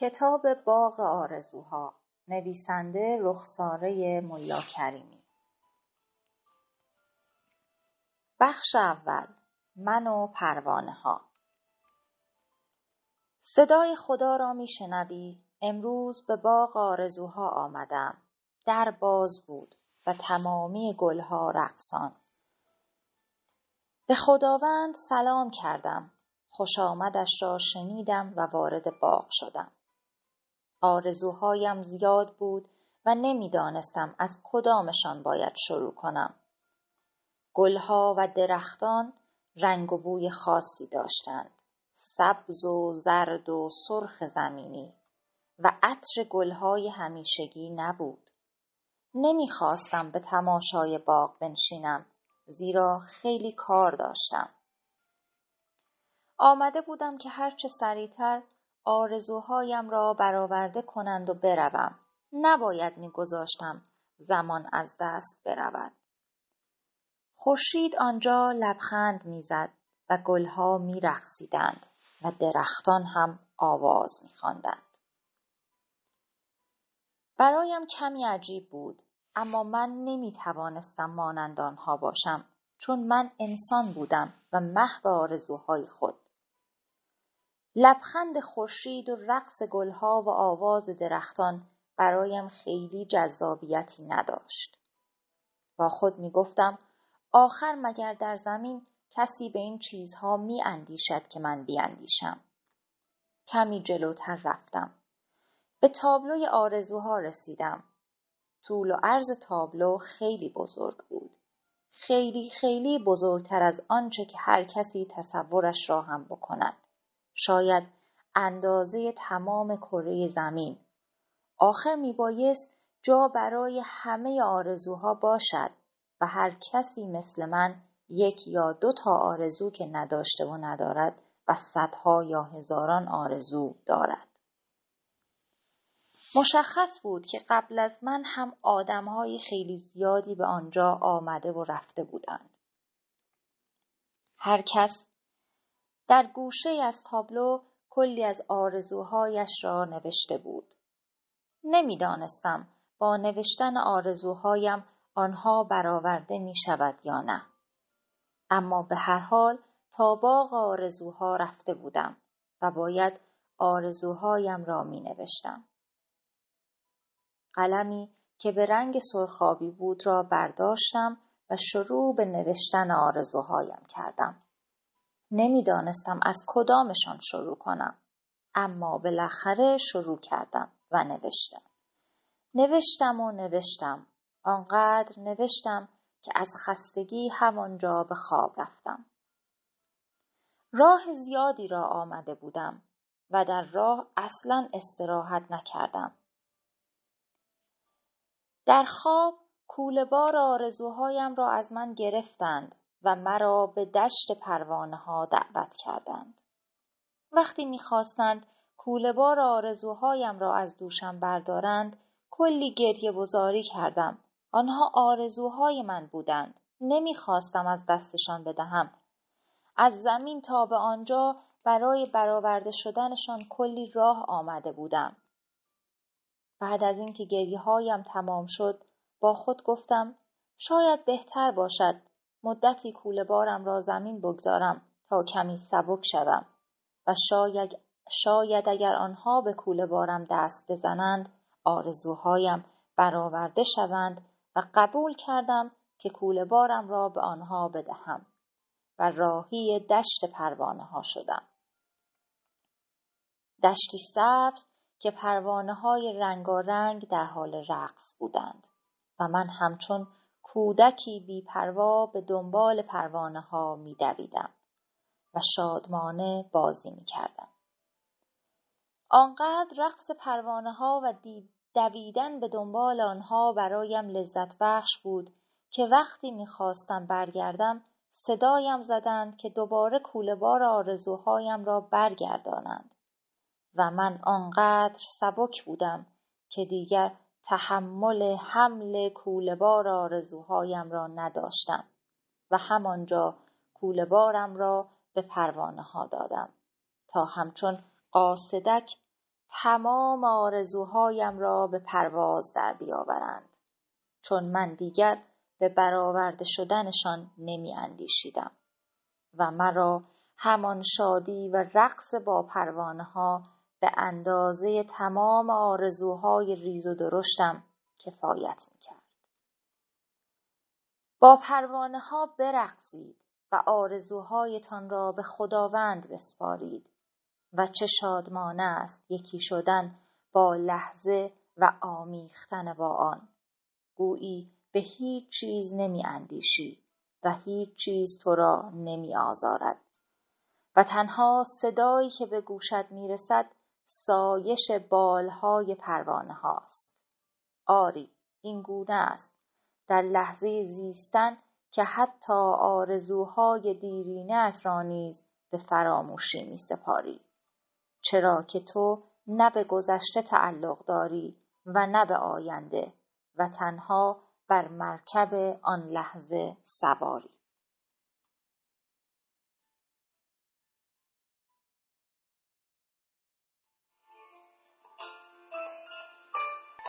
کتاب باغ آرزوها نویسنده رخساره ملا کریمی. بخش اول من و پروانه ها صدای خدا را می شنوی امروز به باغ آرزوها آمدم. در باز بود و تمامی گلها رقصان. به خداوند سلام کردم. خوش آمدش را شنیدم و وارد باغ شدم. آرزوهایم زیاد بود و نمی‌دانستم از کدامشان باید شروع کنم. گلها و درختان رنگ و بوی خاصی داشتند. سبز و زرد و سرخ زمینی و عطر گلهای همیشگی نبود. نمی‌خواستم به تماشای باغ بنشینم زیرا خیلی کار داشتم. آمده بودم که هرچه سریعتر آرزوهایم را برآورده کنند و بروم. نباید میگذاشتم زمان از دست برود. خورشید آنجا لبخند می‌زد و گلها میرقصیدند و درختان هم آواز میخواندند. برایم کمی عجیب بود اما من نمی توانستم مانند آنها باشم چون من انسان بودم و محو آرزوهای خود. لبخند خورشید و رقص گلها و آواز درختان برایم خیلی جذابیتی نداشت. با خود می گفتم آخر مگر در زمین کسی به این چیزها می اندیشد که من بیاندیشم. کمی جلوتر رفتم. به تابلوی آرزوها رسیدم. طول و عرض تابلو خیلی بزرگ بود. خیلی خیلی بزرگتر از آنچه که هر کسی تصورش را هم بکند. شاید اندازه تمام کره زمین آخر میبایست جا برای همه آرزوها باشد و هر کسی مثل من یک یا دو تا آرزو که نداشته و ندارد و صدها یا هزاران آرزو دارد. مشخص بود که قبل از من هم آدمهای خیلی زیادی به آنجا آمده و رفته بودند. هر کس در گوشه از تابلو کلی از آرزوهایش را نوشته بود. نمی‌دانستم با نوشتن آرزوهایم آنها برآورده می شود یا نه. اما به هر حال تا باغ آرزوها رفته بودم و باید آرزوهایم را می نوشتم. قلمی که به رنگ سرخابی بود را برداشتم و شروع به نوشتن آرزوهایم کردم. نمی‌دانستم از کدامشان شروع کنم. اما بالاخره شروع کردم و نوشتم. نوشتم و نوشتم. آنقدر نوشتم که از خستگی همانجا به خواب رفتم. راه زیادی را آمده بودم و در راه اصلا استراحت نکردم. در خواب بار آرزوهایم را از من گرفتند و مرا به دشت پروانه ها دعوت کردند. وقتی می‌خواستند بار آرزوهایم را از دوشم بردارند کلی گریه بزاری کردم. آنها آرزوهای من بودند. نمی‌خواستم از دستشان بدهم. از زمین تا به آنجا برای برآورده شدنشان کلی راه آمده بودم. بعد از اینکه گریه هایم تمام شد با خود گفتم شاید بهتر باشد مدتی کوله بارم را زمین بگذارم تا کمی سبک شوم و شاید, شاید اگر آنها به کوله بارم دست بزنند آرزوهایم برآورده شوند و قبول کردم که کوله بارم را به آنها بدهم و راهی دشت پروانه ها شدم. دشتی سبز که پروانه های رنگارنگ در حال رقص بودند و من همچون کودکی بیپروا به دنبال پروانه ها می دویدم و شادمانه بازی می کردم. آنقدر رقص پروانه ها و دویدن به دنبال آنها برایم لذت بخش بود که وقتی می‌خواستم برگردم صدایم زدند که دوباره کولهبار آرزوهایم را برگردانند و من آنقدر سبک بودم که دیگر تحمل حمل کولهبار آرزوهایم را نداشتم و همانجا کولهبارم را به پروانه ها دادم تا همچون قاصدک تمام آرزوهایم را به پرواز در بیاورند. چون من دیگر به برآورده شدنشان نمی اندیشیدم و مرا همان شادی و رقص با پروانه ها به اندازه تمام آرزوهای ریز و درشتم کفایت می کرد. با پروانه ها برقصید و آرزوهایتان را به خداوند بسپارید و چه شادمانه است یکی شدن با لحظه و آمیختن با آن گویی به هیچ چیز نمی اندیشی و هیچ چیز تو را نمی آزارد و تنها صدایی که به گوشت می رسد سایش بالهای پروانه هاست آری این گونه است. در لحظه زیستن که حتی آرزوهای دیرینه را نیز به فراموشی می سپاری. چرا که تو نه به گذشته تعلق داری و نه به آینده و تنها بر مرکب آن لحظه سواری.